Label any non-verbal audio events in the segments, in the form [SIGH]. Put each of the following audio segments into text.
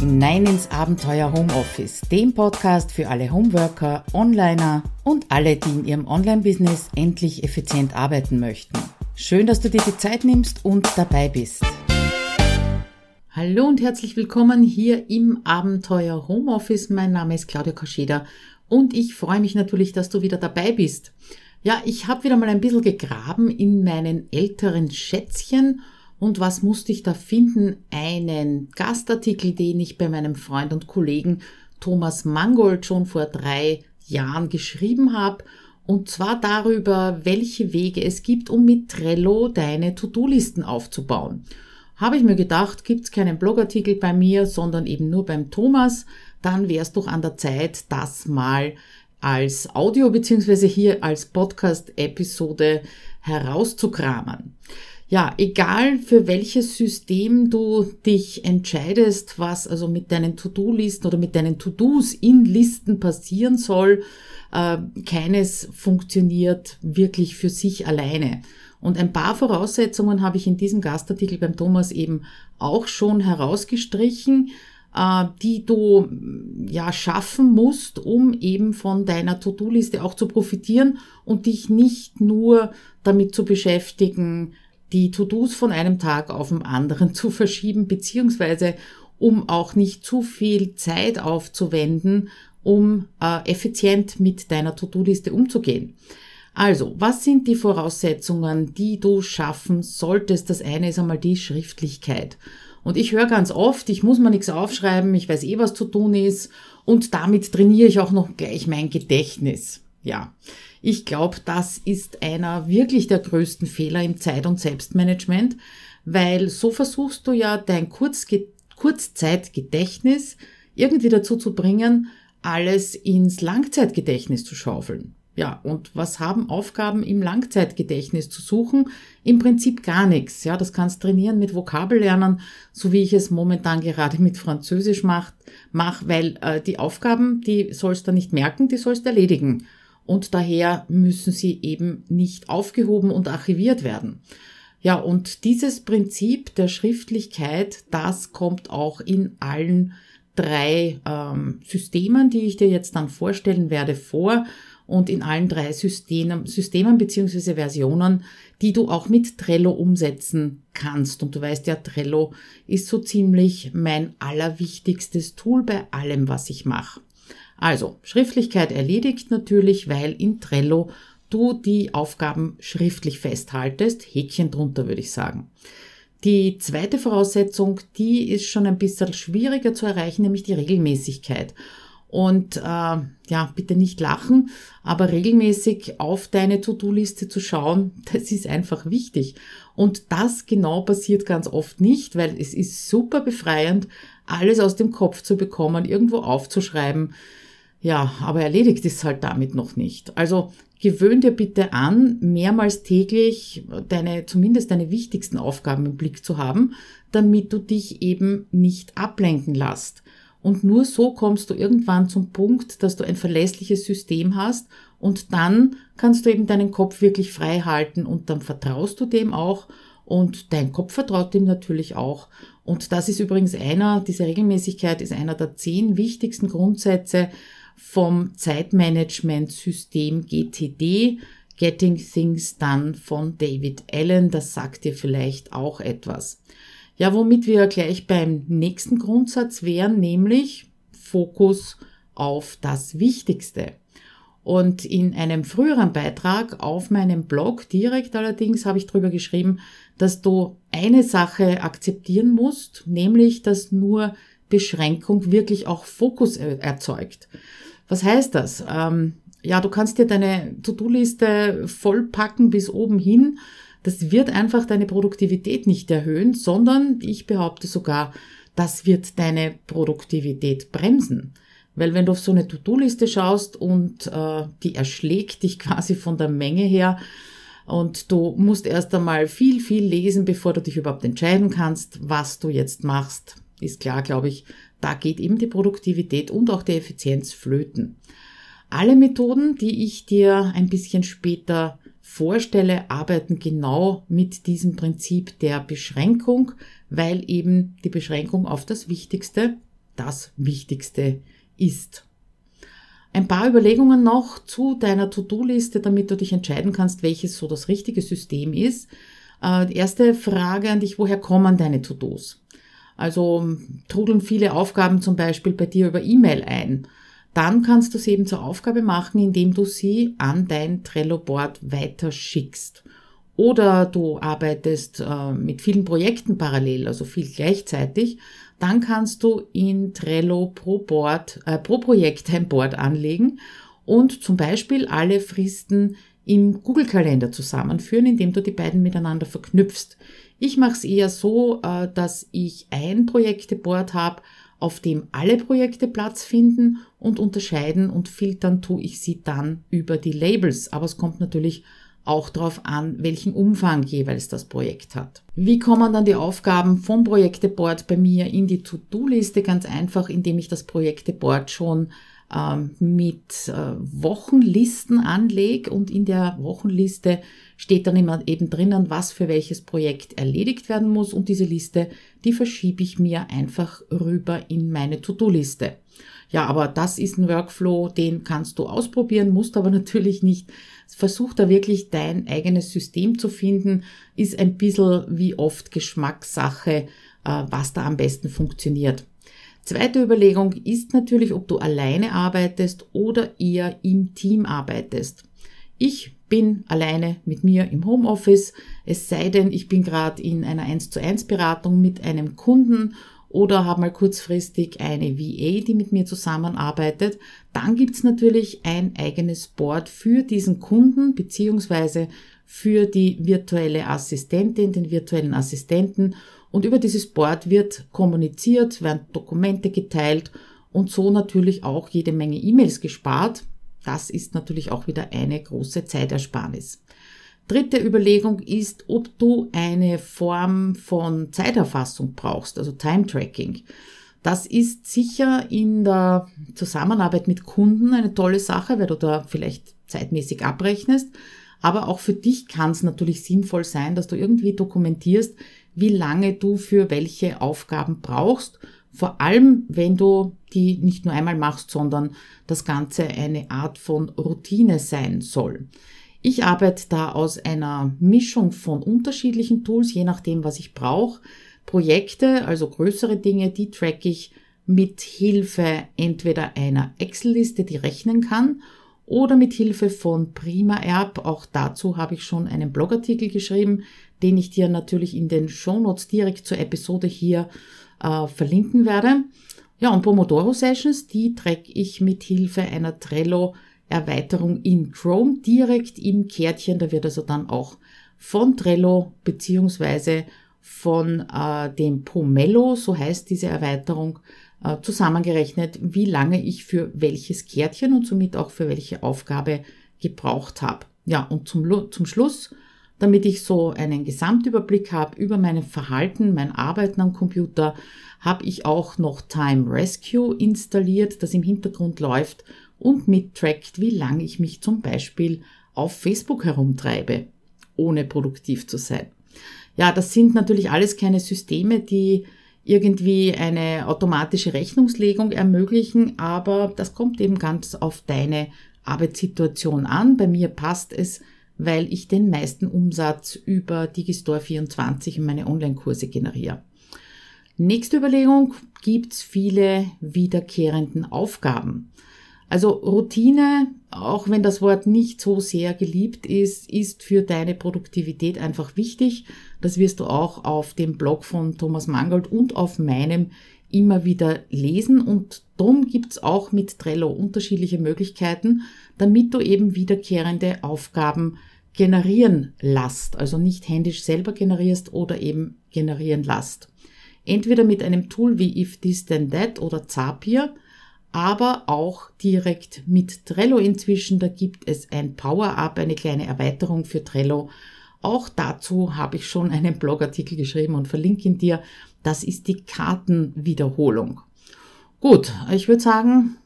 hinein ins Abenteuer Homeoffice, dem Podcast für alle Homeworker, Onliner und alle, die in ihrem Online-Business endlich effizient arbeiten möchten. Schön, dass du dir die Zeit nimmst und dabei bist. Hallo und herzlich willkommen hier im Abenteuer Homeoffice. Mein Name ist Claudia Koscheda und ich freue mich natürlich, dass du wieder dabei bist. Ja, ich habe wieder mal ein bisschen gegraben in meinen älteren Schätzchen und was musste ich da finden? Einen Gastartikel, den ich bei meinem Freund und Kollegen Thomas Mangold schon vor drei Jahren geschrieben habe. Und zwar darüber, welche Wege es gibt, um mit Trello deine To-Do-Listen aufzubauen. Habe ich mir gedacht, gibt's keinen Blogartikel bei mir, sondern eben nur beim Thomas, dann wäre es doch an der Zeit, das mal als Audio beziehungsweise hier als Podcast-Episode herauszukramen ja, egal für welches System du dich entscheidest, was also mit deinen To-Do-Listen oder mit deinen To-Dos in Listen passieren soll, äh, keines funktioniert wirklich für sich alleine. Und ein paar Voraussetzungen habe ich in diesem Gastartikel beim Thomas eben auch schon herausgestrichen, äh, die du ja schaffen musst, um eben von deiner To-Do-Liste auch zu profitieren und dich nicht nur damit zu beschäftigen, die To-Dos von einem Tag auf den anderen [LAUGHS] zu verschieben, beziehungsweise um auch nicht zu viel Zeit aufzuwenden, um äh, effizient mit deiner To-Do-Liste umzugehen. Also, was sind die Voraussetzungen, die du schaffen solltest? Das eine ist einmal die Schriftlichkeit. Und ich höre ganz oft, ich muss mir nichts aufschreiben, ich weiß eh, was zu tun ist und damit trainiere ich auch noch gleich mein Gedächtnis. Ja, ich glaube, das ist einer wirklich der größten Fehler im Zeit- und Selbstmanagement, weil so versuchst du ja dein Kurzge Kurzzeitgedächtnis irgendwie dazu zu bringen, alles ins Langzeitgedächtnis zu schaufeln. Ja, und was haben Aufgaben im Langzeitgedächtnis zu suchen? Im Prinzip gar nichts. Ja, das kannst trainieren mit Vokabellernen, so wie ich es momentan gerade mit Französisch macht, mach, weil äh, die Aufgaben, die sollst du nicht merken, die sollst du erledigen und daher müssen sie eben nicht aufgehoben und archiviert werden. Ja, und dieses Prinzip der Schriftlichkeit, das kommt auch in allen drei ähm, Systemen, die ich dir jetzt dann vorstellen werde, vor und in allen drei Systemen, Systemen beziehungsweise Versionen, die du auch mit Trello umsetzen kannst. Und du weißt ja, Trello ist so ziemlich mein allerwichtigstes Tool bei allem, was ich mache. Also, Schriftlichkeit erledigt natürlich, weil in Trello du die Aufgaben schriftlich festhaltest. Häkchen drunter würde ich sagen. Die zweite Voraussetzung, die ist schon ein bisschen schwieriger zu erreichen, nämlich die Regelmäßigkeit. Und äh, ja, bitte nicht lachen, aber regelmäßig auf deine To-Do-Liste zu schauen, [LAUGHS] das ist einfach wichtig. Und das genau passiert ganz oft nicht, weil es ist super befreiend, alles aus dem Kopf zu bekommen, irgendwo aufzuschreiben, ja, aber erledigt ist halt damit noch nicht. Also gewöhn dir bitte an, mehrmals täglich deine, zumindest deine wichtigsten Aufgaben im Blick zu haben, damit du dich eben nicht ablenken lässt. Und nur so kommst du irgendwann zum Punkt, dass du ein verlässliches System hast und dann kannst du eben deinen Kopf wirklich frei halten und dann vertraust du dem auch und dein Kopf vertraut dem natürlich auch. Und das ist übrigens einer, diese Regelmäßigkeit ist einer der zehn wichtigsten Grundsätze, vom Zeitmanagement-System GTD, Getting Things Done von David Allen. Das sagt dir vielleicht auch etwas. Ja, womit wir gleich beim nächsten Grundsatz wären, nämlich Fokus auf das Wichtigste. Und in einem früheren Beitrag auf meinem Blog direkt allerdings habe ich darüber geschrieben, dass du eine Sache akzeptieren musst, nämlich dass nur Beschränkung wirklich auch Fokus erzeugt. Was heißt das? Ähm, ja, du kannst dir deine To-Do-Liste vollpacken bis oben hin. Das wird einfach deine Produktivität nicht erhöhen, sondern ich behaupte sogar, das wird deine Produktivität bremsen. Weil wenn du auf so eine To-Do-Liste schaust und äh, die erschlägt dich [LAUGHS] quasi von der Menge her und du musst erst einmal viel, viel lesen, bevor du dich überhaupt entscheiden kannst, was du jetzt machst, ist klar, glaube ich, da geht eben die Produktivität und auch die Effizienz flöten. Alle Methoden, die ich dir ein bisschen später vorstelle, arbeiten genau mit diesem Prinzip der Beschränkung, weil eben die Beschränkung auf das Wichtigste das Wichtigste ist. Ein paar Überlegungen noch zu deiner To-Do-Liste, damit du dich entscheiden kannst, welches so das richtige System ist. Äh, die erste Frage an dich, woher kommen deine To-Dos? Also trudeln viele Aufgaben zum Beispiel bei dir über E-Mail ein. Dann kannst du sie eben zur Aufgabe machen, indem du sie an dein Trello-Board weiterschickst. Oder du arbeitest äh, mit vielen Projekten parallel, also viel gleichzeitig. Dann kannst du in Trello pro Board, äh, pro Projekt ein Board anlegen und zum Beispiel alle Fristen im Google-Kalender zusammenführen, indem du die beiden miteinander verknüpfst. Ich mache es eher so, äh, dass ich ein Projekteboard habe, auf dem alle Projekte Platz finden und unterscheiden und filtern tue ich sie dann über die Labels. Aber es kommt natürlich auch darauf an, welchen Umfang jeweils das Projekt hat. Wie kommen dann die Aufgaben vom Projekteboard bei mir in die To-Do-Liste? Ganz einfach, indem ich das Projekteboard schon mit äh, Wochenlisten anlege und in der Wochenliste steht dann immer eben drinnen, was für welches Projekt erledigt werden muss und diese Liste, die verschiebe ich mir einfach rüber in meine To-Do-Liste. Ja, aber das ist ein Workflow, den kannst du ausprobieren, musst aber [LAUGHS] natürlich nicht. Versuch da wirklich dein eigenes System zu finden, ist ein bisschen wie oft Geschmackssache, äh, was da am besten funktioniert. Zweite Überlegung ist natürlich, ob du alleine arbeitest oder eher im Team arbeitest. Ich bin alleine mit mir im Homeoffice, es sei denn, ich bin gerade in einer 1 zu 1 Beratung mit einem Kunden oder habe mal kurzfristig eine VA, die mit mir zusammenarbeitet. Dann gibt's natürlich ein eigenes Board für diesen Kunden beziehungsweise für die virtuelle Assistentin, den virtuellen Assistenten und über dieses Board wird kommuniziert, werden Dokumente geteilt und so natürlich auch jede Menge E-Mails gespart. Das ist natürlich auch wieder eine große Zeitersparnis. Dritte Überlegung ist, ob du eine Form von Zeiterfassung brauchst, also Time Tracking. Das ist sicher in der Zusammenarbeit mit Kunden eine tolle Sache, weil du da vielleicht zeitmäßig abrechnest. Aber auch für dich kann es natürlich sinnvoll sein, dass du irgendwie dokumentierst, wie lange du für welche Aufgaben brauchst. Vor allem, wenn du die nicht nur einmal machst, sondern das Ganze eine Art von Routine sein soll. Ich arbeite da aus einer Mischung von unterschiedlichen Tools, je nachdem, was ich brauche. Projekte, also größere Dinge, die track ich mit Hilfe entweder einer Excel-Liste, die rechnen kann, oder mit Hilfe von Prima App. Auch dazu habe ich schon einen Blogartikel geschrieben, den ich dir natürlich in den Shownotes direkt zur Episode hier äh, verlinken werde. Ja, und Pomodoro Sessions, die track ich mit Hilfe einer Trello Erweiterung in Chrome direkt im Kärtchen. Da wird also dann auch von Trello beziehungsweise von äh, dem Pomelo, so heißt diese Erweiterung, äh, zusammengerechnet, wie lange ich für welches Kärtchen und somit auch für welche Aufgabe gebraucht habe. Ja, und zum, zum Schluss damit ich so einen Gesamtüberblick habe über mein Verhalten, mein Arbeiten am Computer, habe ich auch noch Time Rescue installiert, das im Hintergrund läuft und mittrackt, wie lange ich mich zum Beispiel auf Facebook herumtreibe, ohne produktiv zu sein. Ja, das sind natürlich alles keine Systeme, die irgendwie eine automatische Rechnungslegung ermöglichen, aber das kommt eben ganz auf deine Arbeitssituation an. Bei mir passt es weil ich den meisten Umsatz über Digistore24 in meine Online-Kurse generiere. Nächste Überlegung, gibt's viele wiederkehrenden Aufgaben. Also Routine, auch wenn das Wort nicht so sehr geliebt ist, ist für deine Produktivität einfach wichtig. Das wirst du auch auf dem Blog von Thomas Mangold und auf meinem immer wieder lesen und darum gibt's auch mit Trello unterschiedliche Möglichkeiten, damit du eben wiederkehrende Aufgaben generieren lasst, also nicht händisch selber generierst oder eben generieren lasst. Entweder mit einem Tool wie If This Then That oder Zapier, aber auch direkt mit Trello inzwischen. Da gibt es ein Power-Up, eine kleine Erweiterung für Trello. Auch dazu habe ich schon einen Blogartikel geschrieben und verlinke ihn dir. Das ist die Kartenwiederholung. Gut, ich würde sagen,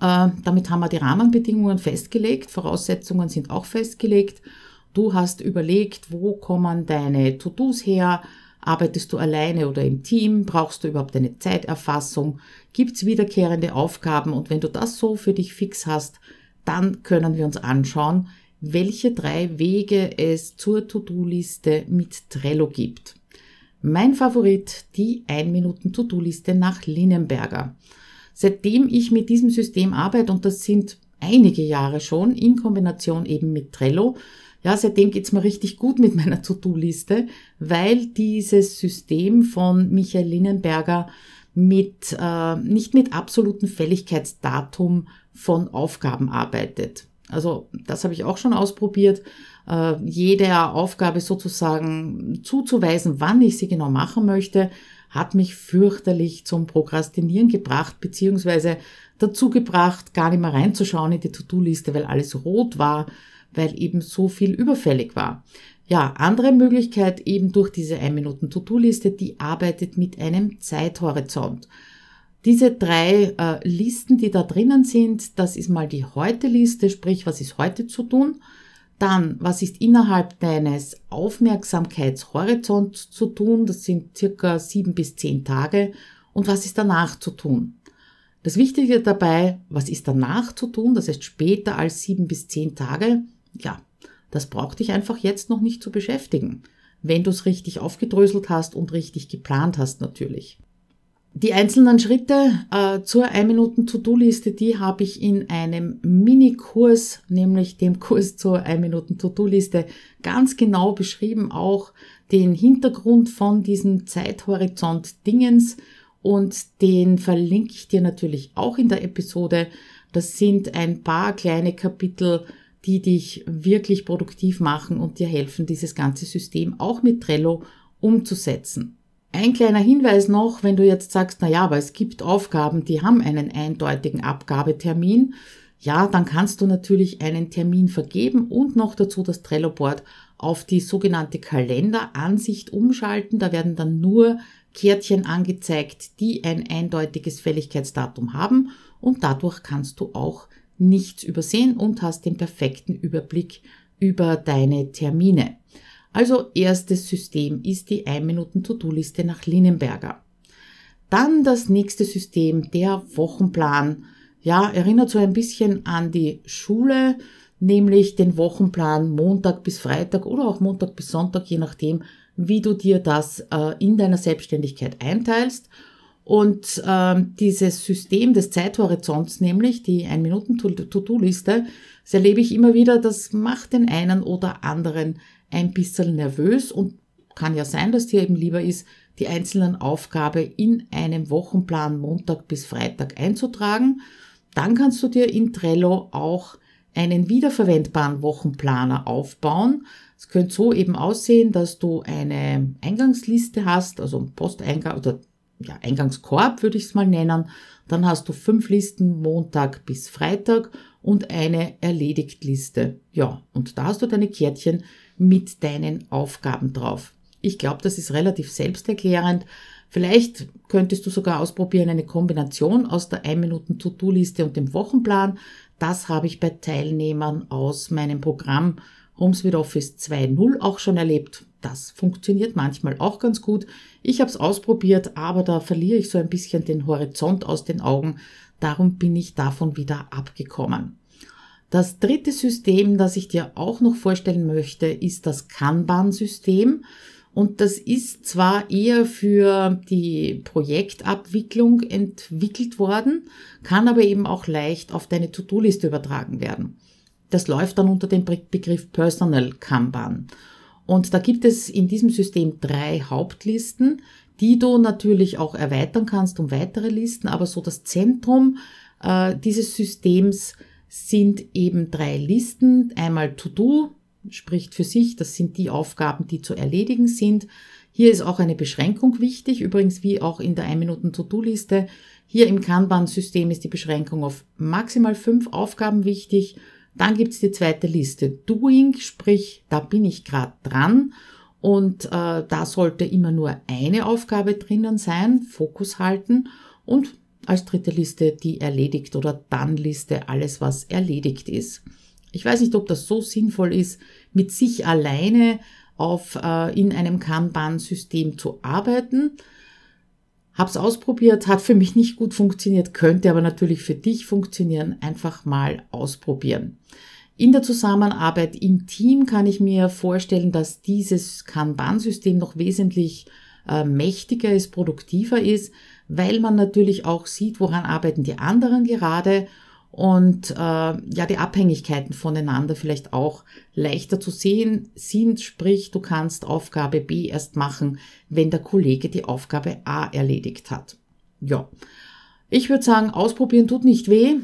äh, damit haben wir die Rahmenbedingungen festgelegt, Voraussetzungen sind auch festgelegt. Du hast überlegt, wo kommen deine To-Dos her, Arbeitest du alleine oder im Team? Brauchst du überhaupt eine Zeiterfassung? Gibt es wiederkehrende Aufgaben? Und wenn du das so für dich fix hast, dann können wir uns anschauen, welche drei Wege es zur To-Do-Liste mit Trello gibt. Mein Favorit, die 1-Minuten-To-Do-Liste nach Linnenberger. Seitdem ich mit diesem System arbeite, und das sind einige Jahre schon, in Kombination eben mit Trello, ja, seitdem geht's mir richtig gut mit [LAUGHS] meiner To-Do-Liste, weil dieses System von Michael Linnenberger mit, äh, nicht mit absolutem Fälligkeitsdatum von Aufgaben arbeitet. Also das habe ich auch schon ausprobiert, äh, jede Aufgabe sozusagen zuzuweisen, wann ich sie genau machen möchte, hat mich fürchterlich zum Prokrastinieren gebracht, beziehungsweise dazu gebracht, gar nicht mehr reinzuschauen in die To-Do-Liste, weil alles rot war, weil eben so viel überfällig war. Ja, andere Möglichkeit eben durch diese 1-Minuten-To-Do-Liste, die arbeitet mit einem Zeithorizont. Diese drei äh, Listen, die da drinnen sind, das ist mal die Heute-Liste, sprich, was ist heute zu tun? Dann, was ist innerhalb deines Aufmerksamkeitshorizonts zu tun? Das sind circa sieben bis zehn Tage. Und was ist danach zu tun? Das Wichtige dabei, was ist danach zu tun? Das heißt später als sieben bis zehn Tage. Ja, das braucht dich einfach jetzt noch nicht zu beschäftigen. Wenn du es richtig aufgedröselt hast und richtig geplant hast natürlich. Die einzelnen Schritte äh, zur 1-Minuten-To-Do-Liste, die habe ich in einem Mini-Kurs, nämlich dem Kurs zur 1-Minuten-To-Do-Liste, ganz genau beschrieben, auch den Hintergrund von diesem Zeithorizont Dingens und den verlinke ich dir natürlich auch in der Episode. Das sind ein paar kleine Kapitel, die dich wirklich produktiv machen und dir helfen, dieses ganze System auch mit Trello umzusetzen. Ein kleiner Hinweis noch, wenn du jetzt sagst, na ja, aber es gibt Aufgaben, die haben einen eindeutigen Abgabetermin. Ja, dann kannst du natürlich einen Termin vergeben und noch dazu das Trello-Board auf die sogenannte Kalenderansicht umschalten. Da werden dann nur Kärtchen angezeigt, die ein eindeutiges Fälligkeitsdatum haben und dadurch kannst du auch nichts übersehen und hast den perfekten Überblick über deine Termine. Also erstes System ist die 1-Minuten-To-Do-Liste nach Linnenberger. Dann das nächste System, der Wochenplan. Ja, erinnert so ein bisschen an die Schule, nämlich den Wochenplan Montag bis Freitag oder auch Montag bis Sonntag, je nachdem, wie du dir das äh, in deiner Selbstständigkeit einteilst. Und äh, dieses System des Zeithorizonts, nämlich die 1-Minuten-To-Do-Liste, das erlebe ich immer wieder, das macht den einen oder anderen ein bisschen nervös und kann ja sein, dass dir eben lieber ist, die einzelnen Aufgabe in einem Wochenplan Montag bis Freitag einzutragen. Dann kannst du dir in Trello auch einen wiederverwendbaren Wochenplaner aufbauen. Es könnte so eben aussehen, dass du eine Eingangsliste hast, also Posteingang oder ja, Eingangskorb würde ich es mal nennen. Dann hast du fünf Listen Montag bis Freitag und eine Erledigt-Liste. Ja, und da hast du deine Kärtchen mit deinen Aufgaben drauf. Ich glaube, das ist relativ selbsterklärend. Vielleicht könntest du sogar ausprobieren eine Kombination aus der 1-Minuten-To-Do-Liste und dem Wochenplan. Das habe ich bei Teilnehmern aus meinem Programm Homes with Office 2.0 auch schon erlebt. Das funktioniert manchmal auch ganz gut. Ich habe es ausprobiert, aber da verliere ich so ein bisschen den Horizont aus den Augen. Darum bin ich davon wieder abgekommen. Das dritte System, das ich dir auch noch vorstellen möchte, ist das Kanban-System. Und das ist zwar eher für die Projektabwicklung entwickelt worden, kann aber eben auch leicht auf deine To-Do-Liste übertragen werden. Das läuft dann unter dem Begriff Personal Kanban. Und da gibt es in diesem System drei Hauptlisten, die du natürlich auch erweitern kannst um weitere Listen, aber so das Zentrum äh, dieses Systems sind eben drei Listen. Einmal To-Do, spricht für sich, das sind die Aufgaben, die zu erledigen sind. Hier ist auch eine Beschränkung wichtig, übrigens wie auch in der 1-Minuten-To-Do-Liste. Hier im Kanban-System ist die Beschränkung auf maximal fünf Aufgaben wichtig. Dann gibt's die zweite Liste Doing, sprich, da bin ich gerade dran und äh, da sollte immer nur eine Aufgabe drinnen sein, Fokus halten und als dritte Liste die erledigt oder dann Liste alles, was erledigt ist. Ich weiß nicht, ob das so sinnvoll ist, mit sich alleine auf äh, in einem Kanban-System zu arbeiten. Hab's ausprobiert, hat für mich nicht gut funktioniert, könnte aber natürlich für dich funktionieren. Einfach mal ausprobieren. In der Zusammenarbeit im Team kann ich mir vorstellen, dass dieses Kanban-System noch wesentlich äh, mächtiger ist, produktiver ist, weil man natürlich auch sieht, woran arbeiten die anderen gerade und äh, ja die Abhängigkeiten voneinander vielleicht auch leichter zu sehen sind, sprich du kannst Aufgabe B erst machen, wenn der Kollege die Aufgabe A erledigt hat. Ja, ich würde sagen, ausprobieren tut nicht weh.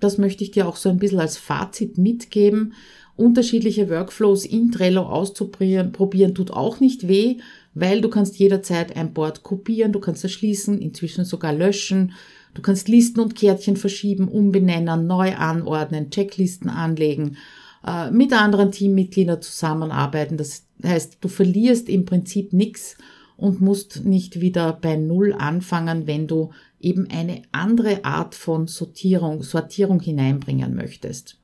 Das möchte ich dir auch so ein bisschen als Fazit mitgeben. Unterschiedliche Workflows in Trello auszuprobieren probieren tut auch nicht weh, weil du kannst jederzeit ein Board kopieren, du kannst es schließen, inzwischen sogar löschen, Du kannst Listen und Kärtchen verschieben, umbenennen, neu anordnen, Checklisten anlegen, äh, mit anderen Teammitgliedern zusammenarbeiten. Das heißt, du verlierst im Prinzip nichts und musst nicht wieder bei Null anfangen, wenn du eben eine andere Art von Sortierung, Sortierung hineinbringen möchtest.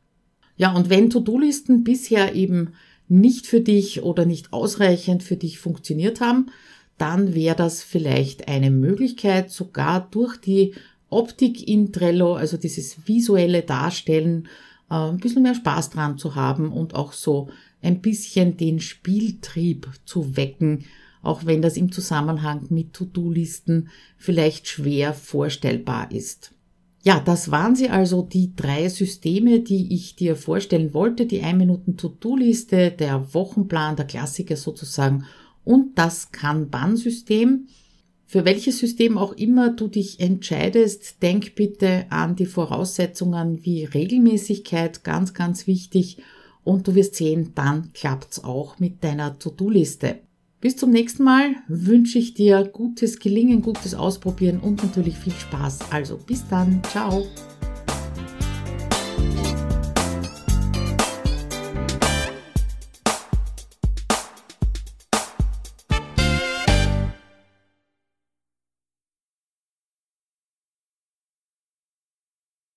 Ja, und wenn To-Do-Listen bisher eben nicht für dich oder nicht ausreichend für dich funktioniert haben, dann wäre das vielleicht eine Möglichkeit, sogar durch die Optik in Trello, also dieses visuelle Darstellen, äh, ein bisschen mehr Spaß dran zu haben und auch so ein bisschen den Spieltrieb zu wecken, auch wenn das im Zusammenhang mit To-Do-Listen vielleicht schwer vorstellbar ist. Ja, das waren sie also die drei Systeme, die ich dir vorstellen wollte. Die 1 Minuten To-Do-Liste, der Wochenplan, der Klassiker sozusagen und das Kanban-System. Für welches System auch immer du dich entscheidest, denk bitte an die Voraussetzungen wie Regelmäßigkeit, ganz, ganz wichtig. Und du wirst sehen, dann klappt's auch mit deiner To-Do-Liste. Bis zum nächsten Mal wünsche ich dir gutes Gelingen, gutes Ausprobieren und natürlich viel Spaß. Also bis dann, ciao.